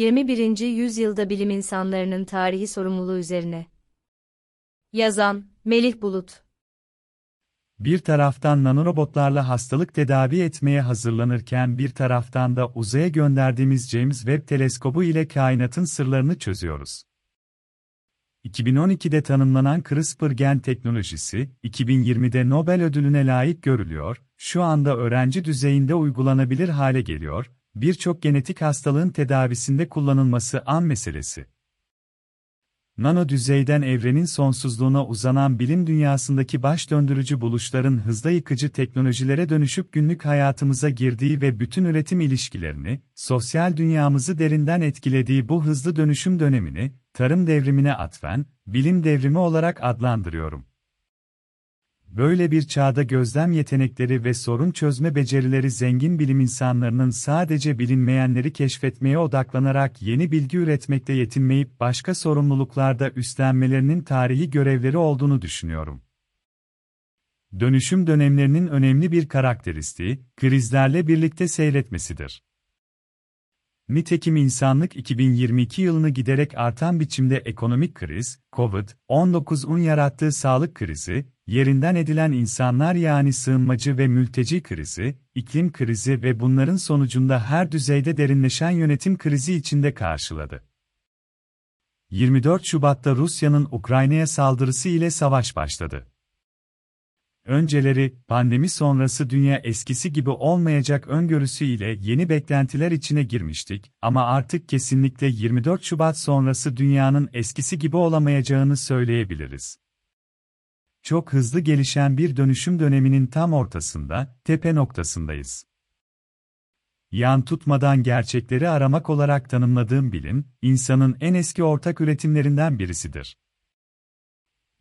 21. yüzyılda bilim insanlarının tarihi sorumluluğu üzerine. Yazan, Melih Bulut. Bir taraftan nanorobotlarla hastalık tedavi etmeye hazırlanırken bir taraftan da uzaya gönderdiğimiz James Webb teleskobu ile kainatın sırlarını çözüyoruz. 2012'de tanımlanan CRISPR gen teknolojisi, 2020'de Nobel ödülüne layık görülüyor, şu anda öğrenci düzeyinde uygulanabilir hale geliyor, birçok genetik hastalığın tedavisinde kullanılması an meselesi. Nano düzeyden evrenin sonsuzluğuna uzanan bilim dünyasındaki baş döndürücü buluşların hızla yıkıcı teknolojilere dönüşüp günlük hayatımıza girdiği ve bütün üretim ilişkilerini, sosyal dünyamızı derinden etkilediği bu hızlı dönüşüm dönemini, tarım devrimine atfen, bilim devrimi olarak adlandırıyorum. Böyle bir çağda gözlem yetenekleri ve sorun çözme becerileri zengin bilim insanlarının sadece bilinmeyenleri keşfetmeye odaklanarak yeni bilgi üretmekte yetinmeyip başka sorumluluklarda üstlenmelerinin tarihi görevleri olduğunu düşünüyorum. Dönüşüm dönemlerinin önemli bir karakteristiği, krizlerle birlikte seyretmesidir. Nitekim insanlık 2022 yılını giderek artan biçimde ekonomik kriz, COVID-19'un yarattığı sağlık krizi, yerinden edilen insanlar yani sığınmacı ve mülteci krizi, iklim krizi ve bunların sonucunda her düzeyde derinleşen yönetim krizi içinde karşıladı. 24 Şubat'ta Rusya'nın Ukrayna'ya saldırısı ile savaş başladı. Önceleri, pandemi sonrası dünya eskisi gibi olmayacak öngörüsü ile yeni beklentiler içine girmiştik ama artık kesinlikle 24 Şubat sonrası dünyanın eskisi gibi olamayacağını söyleyebiliriz. Çok hızlı gelişen bir dönüşüm döneminin tam ortasında, tepe noktasındayız. Yan tutmadan gerçekleri aramak olarak tanımladığım bilim, insanın en eski ortak üretimlerinden birisidir.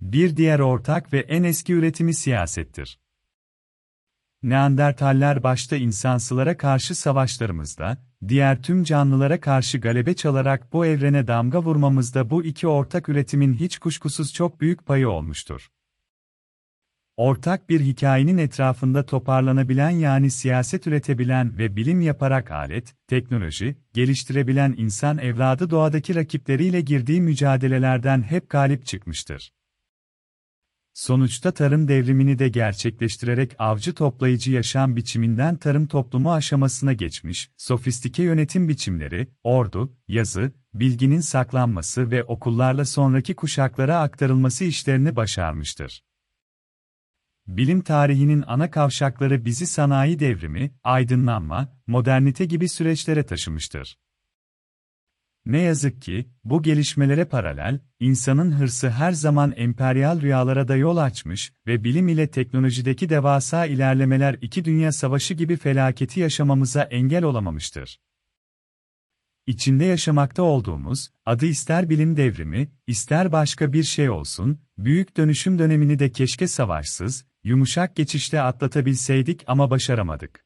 Bir diğer ortak ve en eski üretimi siyasettir. Neandertaller başta insansılara karşı savaşlarımızda, diğer tüm canlılara karşı galebe çalarak bu evrene damga vurmamızda bu iki ortak üretimin hiç kuşkusuz çok büyük payı olmuştur. Ortak bir hikayenin etrafında toparlanabilen yani siyaset üretebilen ve bilim yaparak alet, teknoloji, geliştirebilen insan evladı doğadaki rakipleriyle girdiği mücadelelerden hep galip çıkmıştır. Sonuçta tarım devrimini de gerçekleştirerek avcı toplayıcı yaşam biçiminden tarım toplumu aşamasına geçmiş, sofistike yönetim biçimleri, ordu, yazı, bilginin saklanması ve okullarla sonraki kuşaklara aktarılması işlerini başarmıştır. Bilim tarihinin ana kavşakları bizi sanayi devrimi, aydınlanma, modernite gibi süreçlere taşımıştır. Ne yazık ki, bu gelişmelere paralel, insanın hırsı her zaman emperyal rüyalara da yol açmış ve bilim ile teknolojideki devasa ilerlemeler iki dünya savaşı gibi felaketi yaşamamıza engel olamamıştır. İçinde yaşamakta olduğumuz, adı ister bilim devrimi, ister başka bir şey olsun, büyük dönüşüm dönemini de keşke savaşsız, yumuşak geçişte atlatabilseydik ama başaramadık.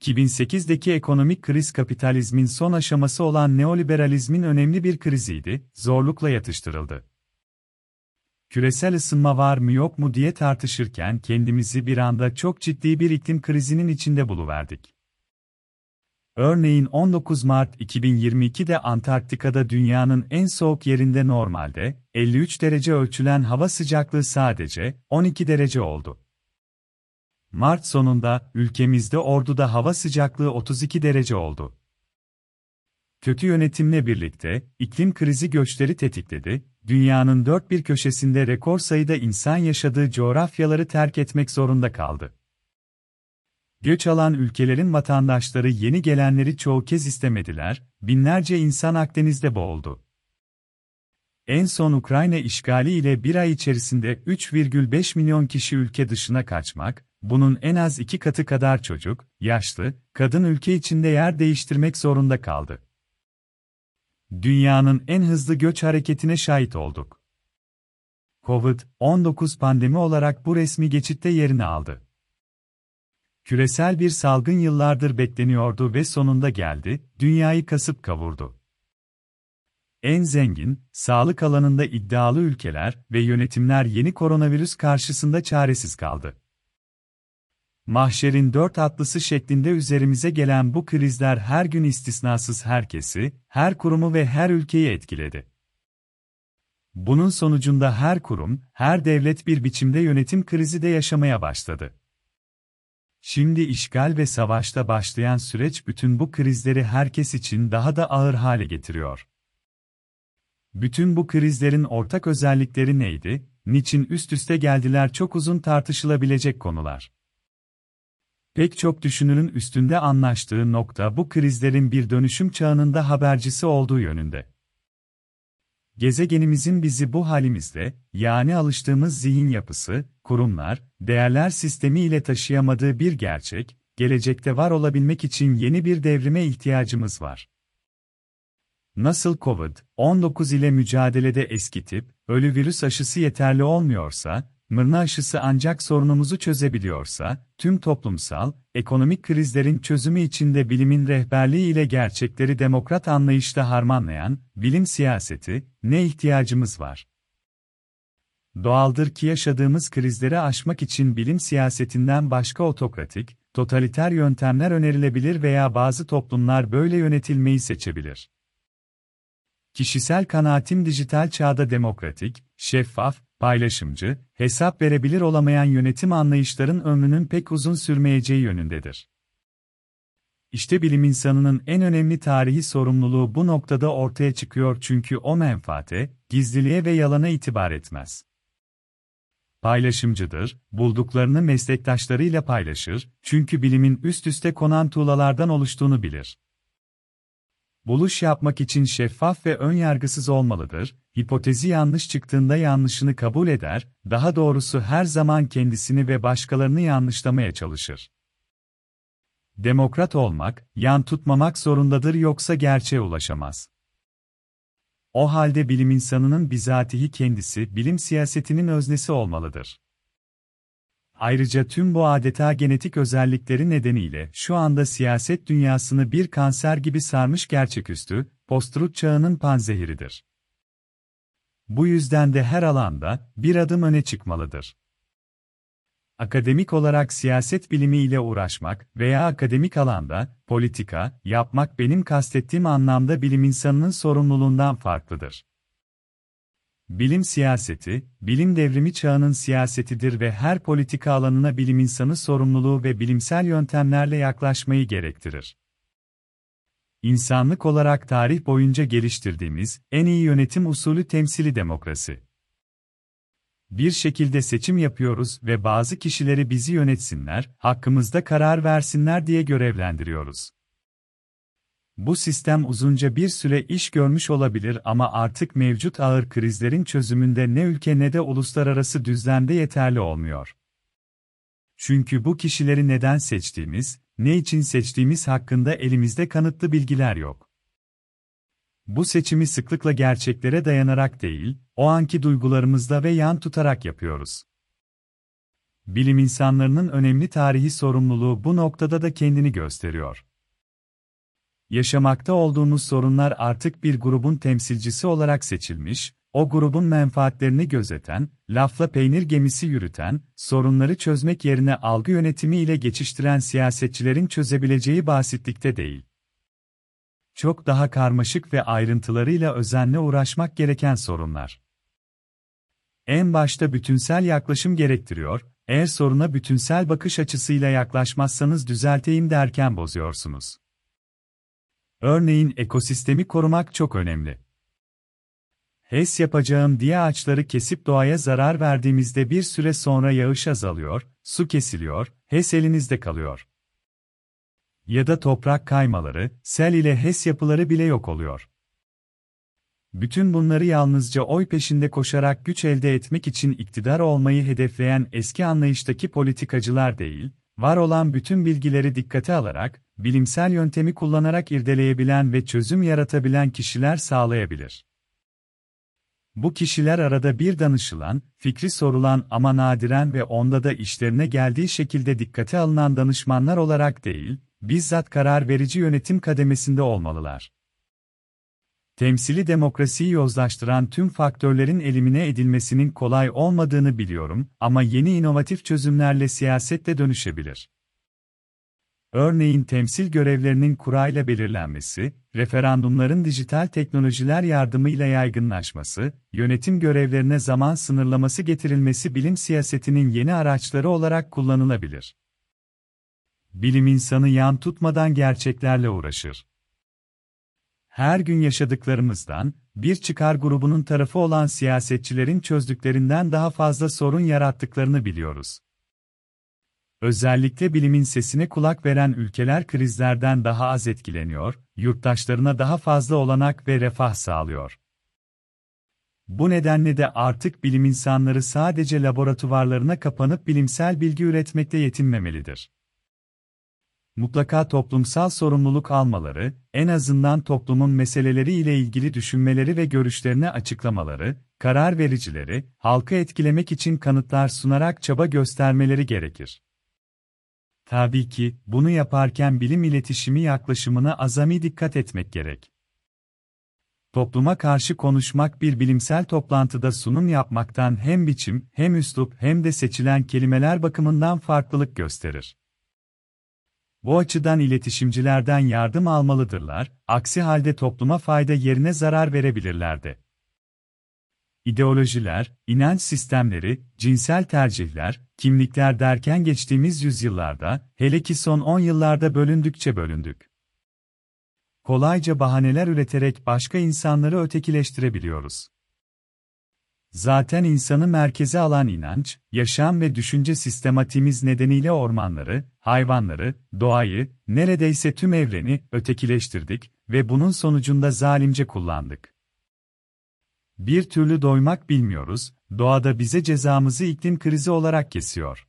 2008'deki ekonomik kriz kapitalizmin son aşaması olan neoliberalizmin önemli bir kriziydi, zorlukla yatıştırıldı. Küresel ısınma var mı yok mu diye tartışırken kendimizi bir anda çok ciddi bir iklim krizinin içinde buluverdik. Örneğin 19 Mart 2022'de Antarktika'da dünyanın en soğuk yerinde normalde 53 derece ölçülen hava sıcaklığı sadece 12 derece oldu. Mart sonunda ülkemizde Ordu'da hava sıcaklığı 32 derece oldu. Kötü yönetimle birlikte iklim krizi göçleri tetikledi, dünyanın dört bir köşesinde rekor sayıda insan yaşadığı coğrafyaları terk etmek zorunda kaldı. Göç alan ülkelerin vatandaşları yeni gelenleri çoğu kez istemediler, binlerce insan Akdeniz'de boğuldu. En son Ukrayna işgali ile bir ay içerisinde 3,5 milyon kişi ülke dışına kaçmak, bunun en az iki katı kadar çocuk, yaşlı, kadın ülke içinde yer değiştirmek zorunda kaldı. Dünyanın en hızlı göç hareketine şahit olduk. Covid-19 pandemi olarak bu resmi geçitte yerini aldı. Küresel bir salgın yıllardır bekleniyordu ve sonunda geldi, dünyayı kasıp kavurdu. En zengin, sağlık alanında iddialı ülkeler ve yönetimler yeni koronavirüs karşısında çaresiz kaldı. Mahşerin dört atlısı şeklinde üzerimize gelen bu krizler her gün istisnasız herkesi, her kurumu ve her ülkeyi etkiledi. Bunun sonucunda her kurum, her devlet bir biçimde yönetim krizi de yaşamaya başladı. Şimdi işgal ve savaşta başlayan süreç bütün bu krizleri herkes için daha da ağır hale getiriyor. Bütün bu krizlerin ortak özellikleri neydi, niçin üst üste geldiler çok uzun tartışılabilecek konular. Pek çok düşünürün üstünde anlaştığı nokta bu krizlerin bir dönüşüm çağının habercisi olduğu yönünde. Gezegenimizin bizi bu halimizde, yani alıştığımız zihin yapısı, kurumlar, değerler sistemi ile taşıyamadığı bir gerçek, gelecekte var olabilmek için yeni bir devrime ihtiyacımız var. Nasıl COVID-19 ile mücadelede eski tip, ölü virüs aşısı yeterli olmuyorsa, mırna aşısı ancak sorunumuzu çözebiliyorsa, tüm toplumsal, ekonomik krizlerin çözümü içinde bilimin rehberliği ile gerçekleri demokrat anlayışla harmanlayan, bilim siyaseti, ne ihtiyacımız var? Doğaldır ki yaşadığımız krizleri aşmak için bilim siyasetinden başka otokratik, totaliter yöntemler önerilebilir veya bazı toplumlar böyle yönetilmeyi seçebilir. Kişisel kanaatim dijital çağda demokratik, şeffaf, paylaşımcı, hesap verebilir olamayan yönetim anlayışların ömrünün pek uzun sürmeyeceği yönündedir. İşte bilim insanının en önemli tarihi sorumluluğu bu noktada ortaya çıkıyor çünkü o menfaate, gizliliğe ve yalana itibar etmez. Paylaşımcıdır, bulduklarını meslektaşlarıyla paylaşır, çünkü bilimin üst üste konan tuğlalardan oluştuğunu bilir. Buluş yapmak için şeffaf ve önyargısız olmalıdır, hipotezi yanlış çıktığında yanlışını kabul eder, daha doğrusu her zaman kendisini ve başkalarını yanlışlamaya çalışır. Demokrat olmak, yan tutmamak zorundadır yoksa gerçeğe ulaşamaz. O halde bilim insanının bizatihi kendisi bilim siyasetinin öznesi olmalıdır. Ayrıca tüm bu adeta genetik özellikleri nedeniyle şu anda siyaset dünyasını bir kanser gibi sarmış gerçeküstü, post çağının panzehiridir. Bu yüzden de her alanda bir adım öne çıkmalıdır. Akademik olarak siyaset bilimi ile uğraşmak veya akademik alanda politika yapmak benim kastettiğim anlamda bilim insanının sorumluluğundan farklıdır. Bilim siyaseti, bilim devrimi çağının siyasetidir ve her politika alanına bilim insanı sorumluluğu ve bilimsel yöntemlerle yaklaşmayı gerektirir. İnsanlık olarak tarih boyunca geliştirdiğimiz en iyi yönetim usulü temsili demokrasi. Bir şekilde seçim yapıyoruz ve bazı kişileri bizi yönetsinler, hakkımızda karar versinler diye görevlendiriyoruz. Bu sistem uzunca bir süre iş görmüş olabilir ama artık mevcut ağır krizlerin çözümünde ne ülke ne de uluslararası düzlemde yeterli olmuyor. Çünkü bu kişileri neden seçtiğimiz, ne için seçtiğimiz hakkında elimizde kanıtlı bilgiler yok. Bu seçimi sıklıkla gerçeklere dayanarak değil, o anki duygularımızda ve yan tutarak yapıyoruz. Bilim insanlarının önemli tarihi sorumluluğu bu noktada da kendini gösteriyor. Yaşamakta olduğumuz sorunlar artık bir grubun temsilcisi olarak seçilmiş, o grubun menfaatlerini gözeten, lafla peynir gemisi yürüten, sorunları çözmek yerine algı yönetimi ile geçiştiren siyasetçilerin çözebileceği basitlikte değil. Çok daha karmaşık ve ayrıntılarıyla özenle uğraşmak gereken sorunlar. En başta bütünsel yaklaşım gerektiriyor, eğer soruna bütünsel bakış açısıyla yaklaşmazsanız düzelteyim derken bozuyorsunuz. Örneğin ekosistemi korumak çok önemli. HES yapacağım diye ağaçları kesip doğaya zarar verdiğimizde bir süre sonra yağış azalıyor, su kesiliyor, HES elinizde kalıyor. Ya da toprak kaymaları, sel ile HES yapıları bile yok oluyor. Bütün bunları yalnızca oy peşinde koşarak güç elde etmek için iktidar olmayı hedefleyen eski anlayıştaki politikacılar değil, var olan bütün bilgileri dikkate alarak, bilimsel yöntemi kullanarak irdeleyebilen ve çözüm yaratabilen kişiler sağlayabilir. Bu kişiler arada bir danışılan, fikri sorulan ama nadiren ve onda da işlerine geldiği şekilde dikkate alınan danışmanlar olarak değil, bizzat karar verici yönetim kademesinde olmalılar. Temsili demokrasiyi yozlaştıran tüm faktörlerin elimine edilmesinin kolay olmadığını biliyorum ama yeni inovatif çözümlerle siyasette dönüşebilir. Örneğin temsil görevlerinin kurayla belirlenmesi, referandumların dijital teknolojiler yardımıyla yaygınlaşması, yönetim görevlerine zaman sınırlaması getirilmesi bilim siyasetinin yeni araçları olarak kullanılabilir. Bilim insanı yan tutmadan gerçeklerle uğraşır. Her gün yaşadıklarımızdan, bir çıkar grubunun tarafı olan siyasetçilerin çözdüklerinden daha fazla sorun yarattıklarını biliyoruz. Özellikle bilimin sesine kulak veren ülkeler krizlerden daha az etkileniyor, yurttaşlarına daha fazla olanak ve refah sağlıyor. Bu nedenle de artık bilim insanları sadece laboratuvarlarına kapanıp bilimsel bilgi üretmekte yetinmemelidir. Mutlaka toplumsal sorumluluk almaları, en azından toplumun meseleleri ile ilgili düşünmeleri ve görüşlerini açıklamaları, karar vericileri, halkı etkilemek için kanıtlar sunarak çaba göstermeleri gerekir. Tabii ki, bunu yaparken bilim iletişimi yaklaşımına azami dikkat etmek gerek. Topluma karşı konuşmak bir bilimsel toplantıda sunum yapmaktan hem biçim, hem üslup, hem de seçilen kelimeler bakımından farklılık gösterir. Bu açıdan iletişimcilerden yardım almalıdırlar, aksi halde topluma fayda yerine zarar verebilirlerdi. İdeolojiler, inanç sistemleri, cinsel tercihler, kimlikler derken geçtiğimiz yüzyıllarda, hele ki son 10 yıllarda bölündükçe bölündük. Kolayca bahaneler üreterek başka insanları ötekileştirebiliyoruz. Zaten insanı merkeze alan inanç, yaşam ve düşünce sistematiğimiz nedeniyle ormanları, hayvanları, doğayı, neredeyse tüm evreni ötekileştirdik ve bunun sonucunda zalimce kullandık. Bir türlü doymak bilmiyoruz, doğada bize cezamızı iklim krizi olarak kesiyor.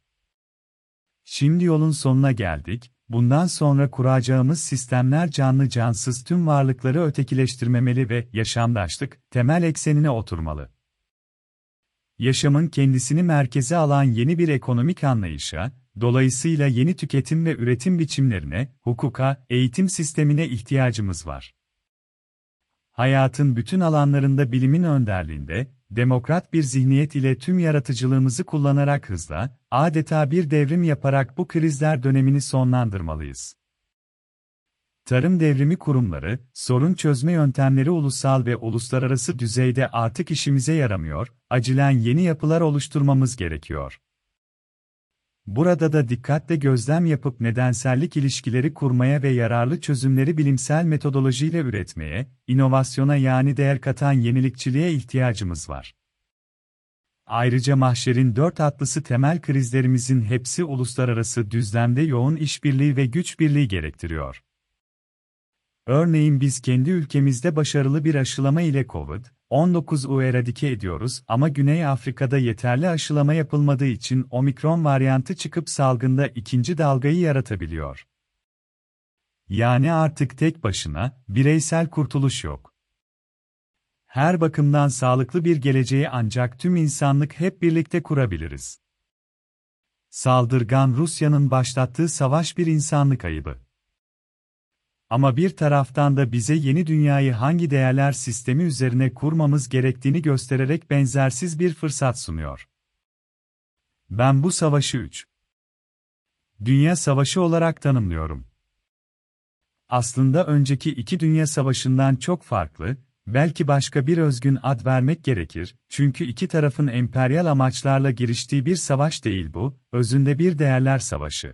Şimdi yolun sonuna geldik, bundan sonra kuracağımız sistemler canlı cansız tüm varlıkları ötekileştirmemeli ve yaşamdaşlık, temel eksenine oturmalı. Yaşamın kendisini merkeze alan yeni bir ekonomik anlayışa, dolayısıyla yeni tüketim ve üretim biçimlerine, hukuka, eğitim sistemine ihtiyacımız var hayatın bütün alanlarında bilimin önderliğinde, demokrat bir zihniyet ile tüm yaratıcılığımızı kullanarak hızla, adeta bir devrim yaparak bu krizler dönemini sonlandırmalıyız. Tarım devrimi kurumları, sorun çözme yöntemleri ulusal ve uluslararası düzeyde artık işimize yaramıyor, acilen yeni yapılar oluşturmamız gerekiyor. Burada da dikkatle gözlem yapıp nedensellik ilişkileri kurmaya ve yararlı çözümleri bilimsel metodolojiyle üretmeye, inovasyona yani değer katan yenilikçiliğe ihtiyacımız var. Ayrıca mahşerin dört atlısı temel krizlerimizin hepsi uluslararası düzlemde yoğun işbirliği ve güç birliği gerektiriyor. Örneğin biz kendi ülkemizde başarılı bir aşılama ile COVID, 19'u eradike ediyoruz ama Güney Afrika'da yeterli aşılama yapılmadığı için omikron varyantı çıkıp salgında ikinci dalgayı yaratabiliyor. Yani artık tek başına, bireysel kurtuluş yok. Her bakımdan sağlıklı bir geleceği ancak tüm insanlık hep birlikte kurabiliriz. Saldırgan Rusya'nın başlattığı savaş bir insanlık ayıbı. Ama bir taraftan da bize yeni dünyayı hangi değerler sistemi üzerine kurmamız gerektiğini göstererek benzersiz bir fırsat sunuyor. Ben bu savaşı 3. Dünya Savaşı olarak tanımlıyorum. Aslında önceki iki dünya savaşından çok farklı, belki başka bir özgün ad vermek gerekir, çünkü iki tarafın emperyal amaçlarla giriştiği bir savaş değil bu, özünde bir değerler savaşı.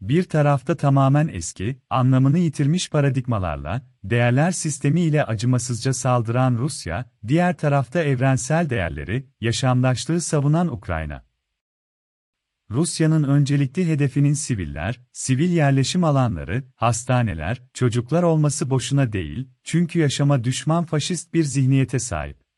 Bir tarafta tamamen eski, anlamını yitirmiş paradigmalarla, değerler sistemi ile acımasızca saldıran Rusya, diğer tarafta evrensel değerleri, yaşamdaşlığı savunan Ukrayna. Rusya'nın öncelikli hedefinin siviller, sivil yerleşim alanları, hastaneler, çocuklar olması boşuna değil, çünkü yaşama düşman faşist bir zihniyete sahip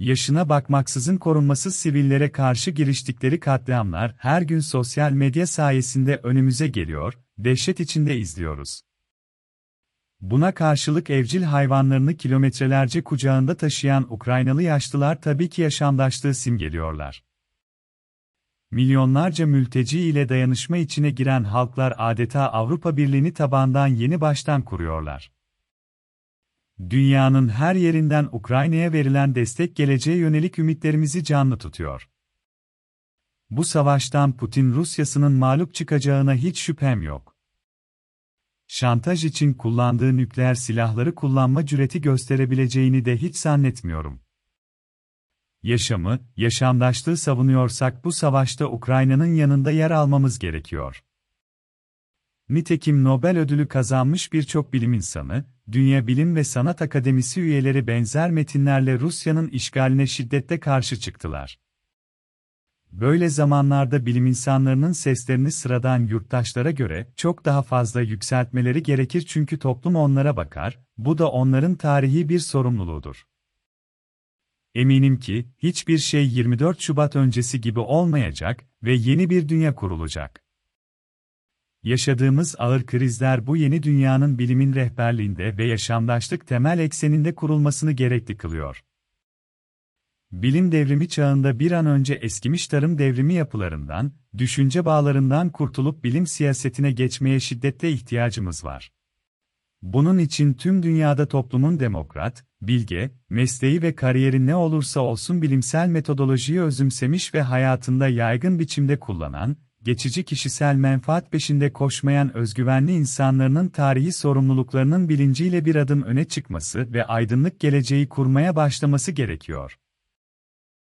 yaşına bakmaksızın korunmasız sivillere karşı giriştikleri katliamlar her gün sosyal medya sayesinde önümüze geliyor, dehşet içinde izliyoruz. Buna karşılık evcil hayvanlarını kilometrelerce kucağında taşıyan Ukraynalı yaşlılar tabii ki yaşamdaşlığı simgeliyorlar. Milyonlarca mülteci ile dayanışma içine giren halklar adeta Avrupa Birliği'ni tabandan yeni baştan kuruyorlar. Dünyanın her yerinden Ukrayna'ya verilen destek geleceğe yönelik ümitlerimizi canlı tutuyor. Bu savaştan Putin Rusyasının mağlup çıkacağına hiç şüphem yok. Şantaj için kullandığı nükleer silahları kullanma cüreti gösterebileceğini de hiç zannetmiyorum. Yaşamı, yaşamdaşlığı savunuyorsak bu savaşta Ukrayna'nın yanında yer almamız gerekiyor. Nitekim Nobel ödülü kazanmış birçok bilim insanı, Dünya Bilim ve Sanat Akademisi üyeleri benzer metinlerle Rusya'nın işgaline şiddetle karşı çıktılar. Böyle zamanlarda bilim insanlarının seslerini sıradan yurttaşlara göre çok daha fazla yükseltmeleri gerekir çünkü toplum onlara bakar, bu da onların tarihi bir sorumluluğudur. Eminim ki hiçbir şey 24 Şubat öncesi gibi olmayacak ve yeni bir dünya kurulacak. Yaşadığımız ağır krizler bu yeni dünyanın bilimin rehberliğinde ve yaşamdaşlık temel ekseninde kurulmasını gerekli kılıyor. Bilim devrimi çağında bir an önce eskimiş tarım devrimi yapılarından, düşünce bağlarından kurtulup bilim siyasetine geçmeye şiddetle ihtiyacımız var. Bunun için tüm dünyada toplumun demokrat, bilge, mesleği ve kariyeri ne olursa olsun bilimsel metodolojiyi özümsemiş ve hayatında yaygın biçimde kullanan, geçici kişisel menfaat peşinde koşmayan özgüvenli insanların tarihi sorumluluklarının bilinciyle bir adım öne çıkması ve aydınlık geleceği kurmaya başlaması gerekiyor.